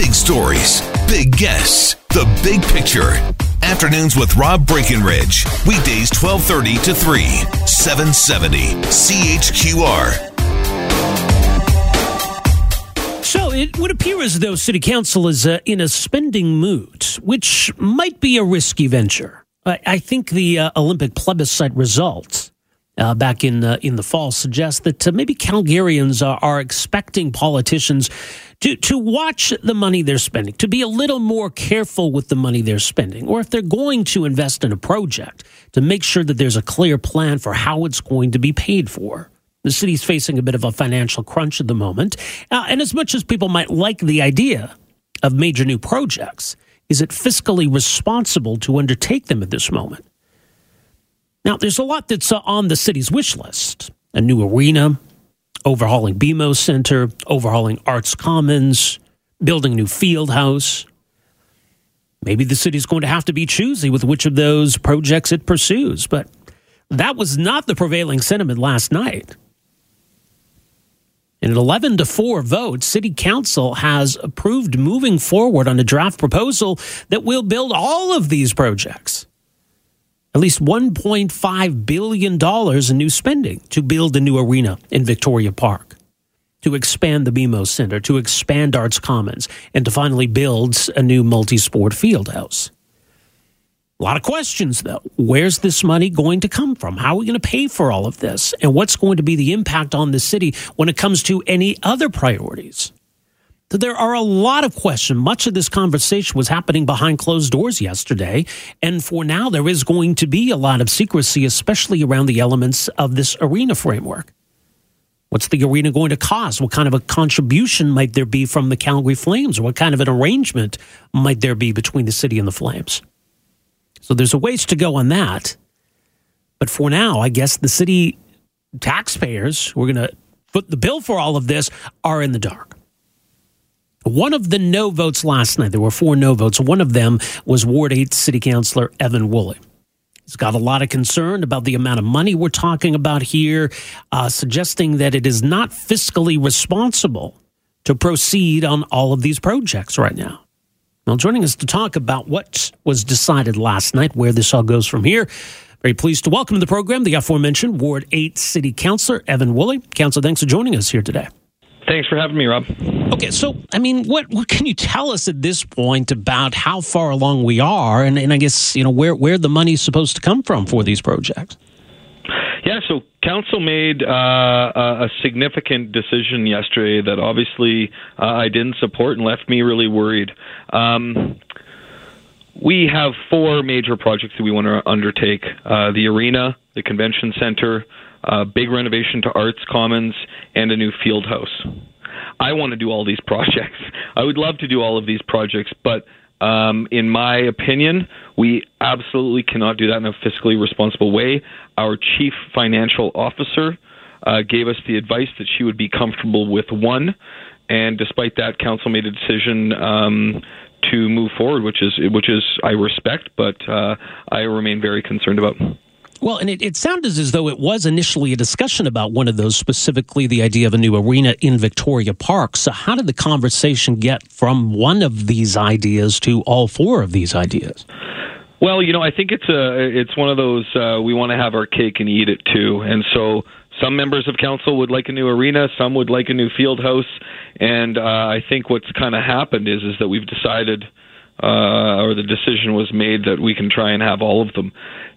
Big stories, big guests, the big picture. Afternoons with Rob Breckenridge. Weekdays 1230 to 3, 770 CHQR. So it would appear as though City Council is uh, in a spending mood, which might be a risky venture. I, I think the uh, Olympic plebiscite results uh, back in in the fall suggest that uh, maybe Calgarians are, are expecting politicians to to watch the money they're spending, to be a little more careful with the money they're spending, or if they're going to invest in a project, to make sure that there's a clear plan for how it's going to be paid for. The city's facing a bit of a financial crunch at the moment. Uh, and as much as people might like the idea of major new projects, is it fiscally responsible to undertake them at this moment? Now, there's a lot that's uh, on the city's wish list a new arena, overhauling BMO Center, overhauling Arts Commons, building a new field house. Maybe the city's going to have to be choosy with which of those projects it pursues, but that was not the prevailing sentiment last night. In an 11 to 4 vote, City Council has approved moving forward on a draft proposal that will build all of these projects. At least $1.5 billion in new spending to build a new arena in Victoria Park, to expand the BMO Center, to expand Arts Commons, and to finally build a new multi sport field house. A lot of questions, though. Where's this money going to come from? How are we going to pay for all of this? And what's going to be the impact on the city when it comes to any other priorities? There are a lot of questions. Much of this conversation was happening behind closed doors yesterday. And for now, there is going to be a lot of secrecy, especially around the elements of this arena framework. What's the arena going to cost? What kind of a contribution might there be from the Calgary Flames? What kind of an arrangement might there be between the city and the Flames? So there's a ways to go on that. But for now, I guess the city taxpayers who are going to foot the bill for all of this are in the dark. One of the no votes last night, there were four no votes. One of them was Ward 8 City Councilor Evan Woolley. He's got a lot of concern about the amount of money we're talking about here, uh, suggesting that it is not fiscally responsible to proceed on all of these projects right now. Well, joining us to talk about what was decided last night, where this all goes from here, very pleased to welcome to the program the aforementioned Ward 8 City Councilor Evan Woolley. Councilor, thanks for joining us here today. Thanks for having me, Rob. Okay, so I mean, what what can you tell us at this point about how far along we are, and, and I guess you know where where the money's supposed to come from for these projects? Yeah, so council made uh, a significant decision yesterday that obviously uh, I didn't support and left me really worried. Um, we have four major projects that we want to undertake: uh, the arena, the convention center, uh, big renovation to Arts Commons, and a new field house. I want to do all these projects. I would love to do all of these projects, but um, in my opinion, we absolutely cannot do that in a fiscally responsible way. Our chief financial officer uh, gave us the advice that she would be comfortable with one, and despite that, council made a decision um, to move forward, which is which is I respect, but uh, I remain very concerned about. Well, and it, it sounded as though it was initially a discussion about one of those, specifically the idea of a new arena in Victoria Park. So, how did the conversation get from one of these ideas to all four of these ideas? Well, you know, I think it's a it's one of those uh, we want to have our cake and eat it too, and so some members of council would like a new arena, some would like a new field house, and uh, I think what's kind of happened is is that we've decided. Uh, or the decision was made that we can try and have all of them.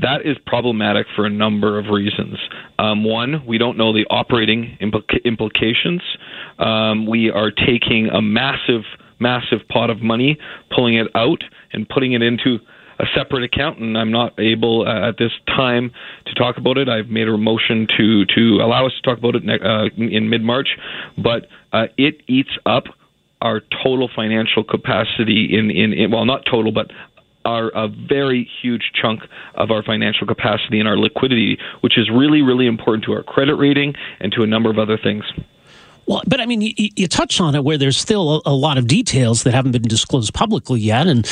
That is problematic for a number of reasons. Um, one, we don't know the operating implica- implications. Um, we are taking a massive, massive pot of money, pulling it out, and putting it into a separate account, and I'm not able uh, at this time to talk about it. I've made a motion to to allow us to talk about it ne- uh, in mid March, but uh, it eats up our total financial capacity in, in, in well not total but are a very huge chunk of our financial capacity and our liquidity, which is really, really important to our credit rating and to a number of other things. Well, but I mean, you, you touch on it where there's still a, a, lot of details that haven't been disclosed publicly yet, and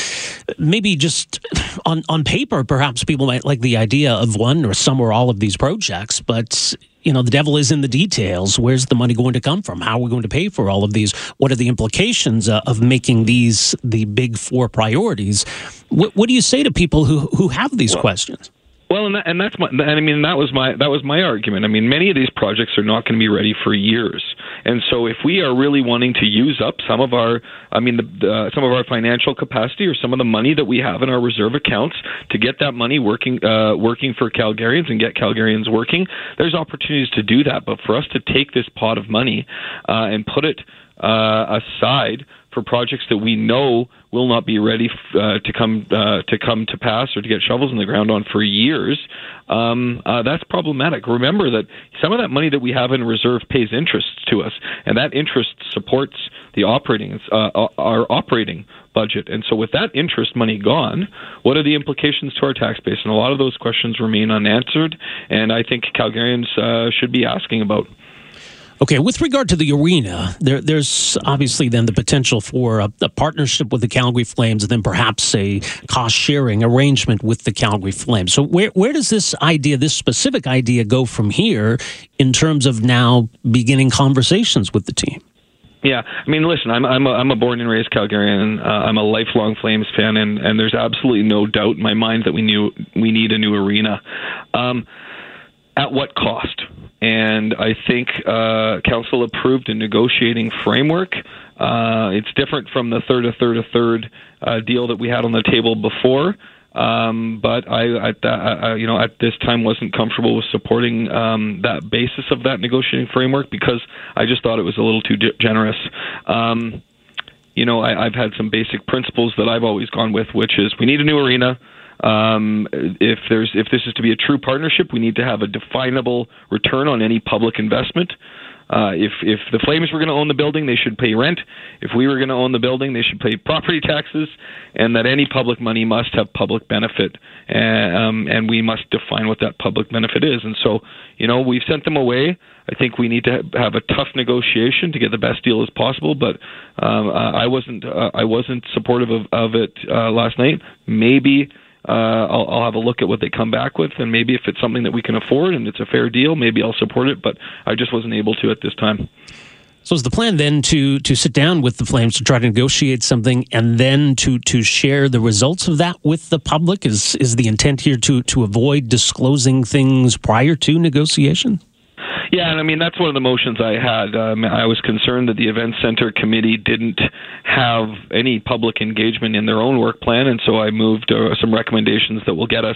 maybe just on on paper, perhaps people might like the idea of one or some or all of these projects, but you know, the devil is in the details. Where's the money going to come from? How are we going to pay for all of these? What are the implications uh, of making these the big four priorities? What, what do you say to people who who have these well, questions? Well, and, that, and that's my. and I mean, that was my that was my argument. I mean, many of these projects are not going to be ready for years, and so if we are really wanting to use up some of our, I mean, the, the, some of our financial capacity or some of the money that we have in our reserve accounts to get that money working uh, working for Calgarians and get Calgarians working, there's opportunities to do that. But for us to take this pot of money uh, and put it uh, aside for projects that we know will not be ready uh, to come uh, to come to pass or to get shovels in the ground on for years, um, uh, that's problematic. Remember that some of that money that we have in reserve pays interest to us, and that interest supports the operating uh, uh, our operating budget. And so, with that interest money gone, what are the implications to our tax base? And a lot of those questions remain unanswered, and I think Calgarians uh, should be asking about. Okay, with regard to the arena, there, there's obviously then the potential for a, a, partnership with the Calgary Flames and then perhaps a cost sharing arrangement with the Calgary Flames. So, where, where does this idea, this specific idea, go from here in terms of now beginning conversations with the team? Yeah, I mean, listen, I'm I'm a, I'm a born and raised Calgarian. Uh, I'm a lifelong Flames fan, and and there's absolutely no doubt in my mind that we knew we need a new arena. Um, at what cost? And I think uh, council approved a negotiating framework. Uh, it's different from the third, a third, a third uh, deal that we had on the table before. Um, but I, at that, you know, at this time wasn't comfortable with supporting um, that basis of that negotiating framework because I just thought it was a little too generous. Um, you know, I, I've had some basic principles that I've always gone with, which is we need a new arena. Um, if there's if this is to be a true partnership, we need to have a definable return on any public investment. Uh, if if the Flames were going to own the building, they should pay rent. If we were going to own the building, they should pay property taxes, and that any public money must have public benefit, and, um, and we must define what that public benefit is. And so, you know, we've sent them away. I think we need to have a tough negotiation to get the best deal as possible. But um, I wasn't uh, I wasn't supportive of, of it uh, last night. Maybe uh, I'll, I'll have a look at what they come back with, and maybe if it's something that we can afford and it's a fair deal, maybe I'll support it. But I just wasn't able to at this time. So is the plan then to to sit down with the Flames to try to negotiate something, and then to to share the results of that with the public? Is is the intent here to to avoid disclosing things prior to negotiation? Yeah, and I mean that's one of the motions I had. Um, I was concerned that the event center committee didn't have any public engagement in their own work plan, and so I moved uh, some recommendations that will get us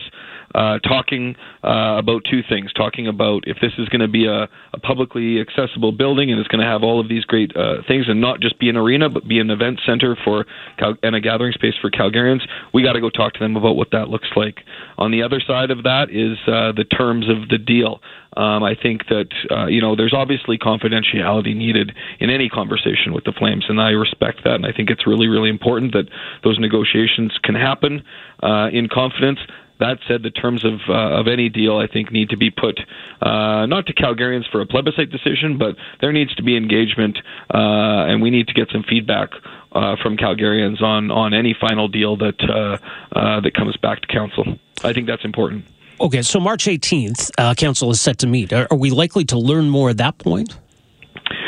uh, talking uh, about two things. Talking about if this is going to be a, a, publicly accessible building and it's going to have all of these great uh, things and not just be an arena but be an event center for Cal- and a gathering space for Calgarians, we got to go talk to them about what that looks like. On the other side of that is uh, the terms of the deal. Um, I think that uh, you know there's obviously confidentiality needed in any conversation with the Flames, and I respect that, and I think it's really really important that those negotiations can happen uh, in confidence. That said, the terms of uh, of any deal I think need to be put uh, not to Calgarians for a plebiscite decision, but there needs to be engagement, uh, and we need to get some feedback uh, from Calgarians on on any final deal that uh, uh, that comes back to council. I think that's important. Okay, so March 18th, uh, council is set to meet. Are, are, we likely to learn more at that point?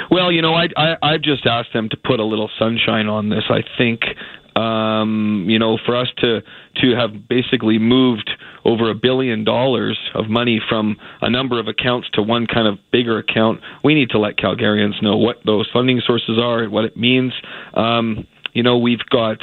Well, you know, I, I I've just asked them to put a little sunshine on this. I think um, you know, for us to to have basically moved over a billion dollars of money from a number of accounts to one kind of bigger account, we need to let Calgarians know what those funding sources are and what it means. Um, you know, we've got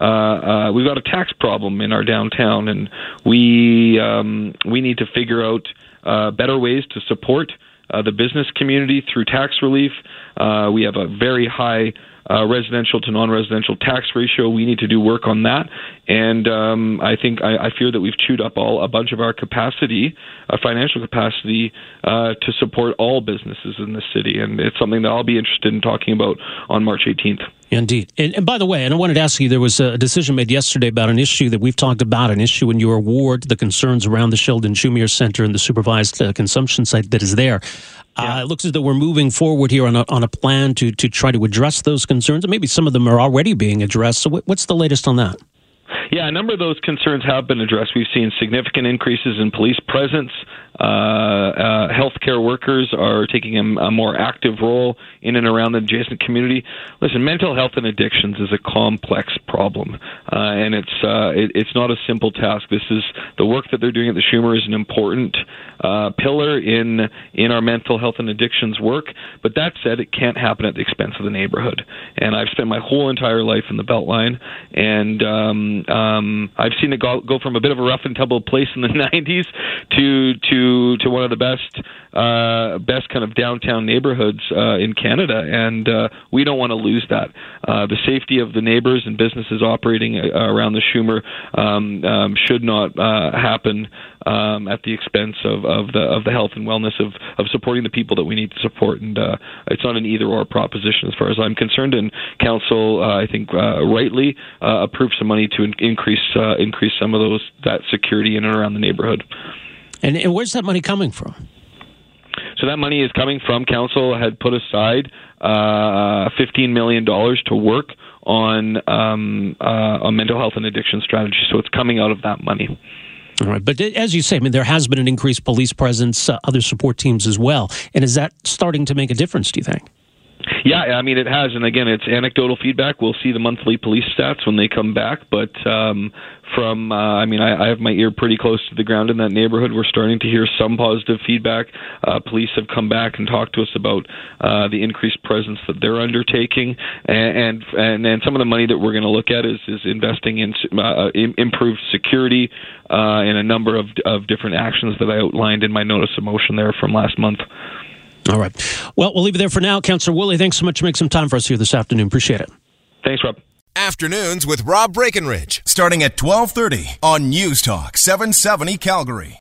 uh, uh, we've got a tax problem in our downtown, and we um, we need to figure out uh, better ways to support uh, the business community through tax relief. Uh, we have a very high uh, residential to non-residential tax ratio. We need to do work on that, and um, I think I, I fear that we've chewed up all a bunch of our capacity, uh, financial capacity, uh, to support all businesses in the city, and it's something that I'll be interested in talking about on March 18th. Indeed. And, and, by the way, and I wanted to ask you, there was a decision made yesterday about an issue that we've talked about, an issue in your ward, the concerns around the Sheldon Chumir Center and the supervised uh, consumption site that is there. Yeah. Uh, it looks as though we're moving forward here on a, on a plan to, to try to address those concerns, and maybe some of them are already being addressed. So, what's the latest on that? Yeah, a number of those concerns have been addressed. We've seen significant increases in police presence uh, uh, healthcare workers are taking a, a, more active role in and around the adjacent community. Listen, mental health and addictions is a complex problem, uh, and it's uh, it, it's not a simple task. This is the work that they're doing at the Chumir is an important uh, pillar in in our mental health and addictions work. But that said, it can't happen at the expense of the neighborhood. And I've spent my whole entire life in the Beltline, and um, um, I've seen it go, go from a bit of a rough and tumble place in the '90s to to to one of the best uh, best kind of downtown neighborhoods uh, in Canada, and uh, we don't want to lose that. Uh, the safety of the neighbors and businesses operating uh, around the Chumir um, um, should not uh, happen um, at the expense of, of the of the health and wellness of, of supporting the people that we need to support. And uh, it's not an either or proposition as far as I'm concerned. And council, uh, I think, uh, rightly uh, approved some money to in- increase uh, increase some of those that security in and around the neighborhood. And, and where's that money coming from? So that money is coming from council had put aside uh, fifteen million dollars to work on um, uh, a mental health and addiction strategy. So it's coming out of that money. All right, but as you say, I mean, there has been an increased police presence, uh, other support teams as well, and is that starting to make a difference? Do you think? Yeah, I mean it has, and again, it's anecdotal feedback. We'll see the monthly police stats when they come back, but um, from, uh, I mean, I, I have my ear pretty close to the ground in that neighborhood. We're starting to hear some positive feedback. Uh, police have come back and talked to us about uh, the increased presence that they're undertaking, and and and some of the money that we're going to look at is is investing in uh, improved security uh, in a number of of different actions that I outlined in my notice of motion there from last month. All right. Well, we'll leave it there for now. Councillor Woolley, thanks so much for making some time for us here this afternoon. Appreciate it. Thanks, Rob. Afternoons with Rob Breckenridge, starting at 1230 on News Talk 770 Calgary.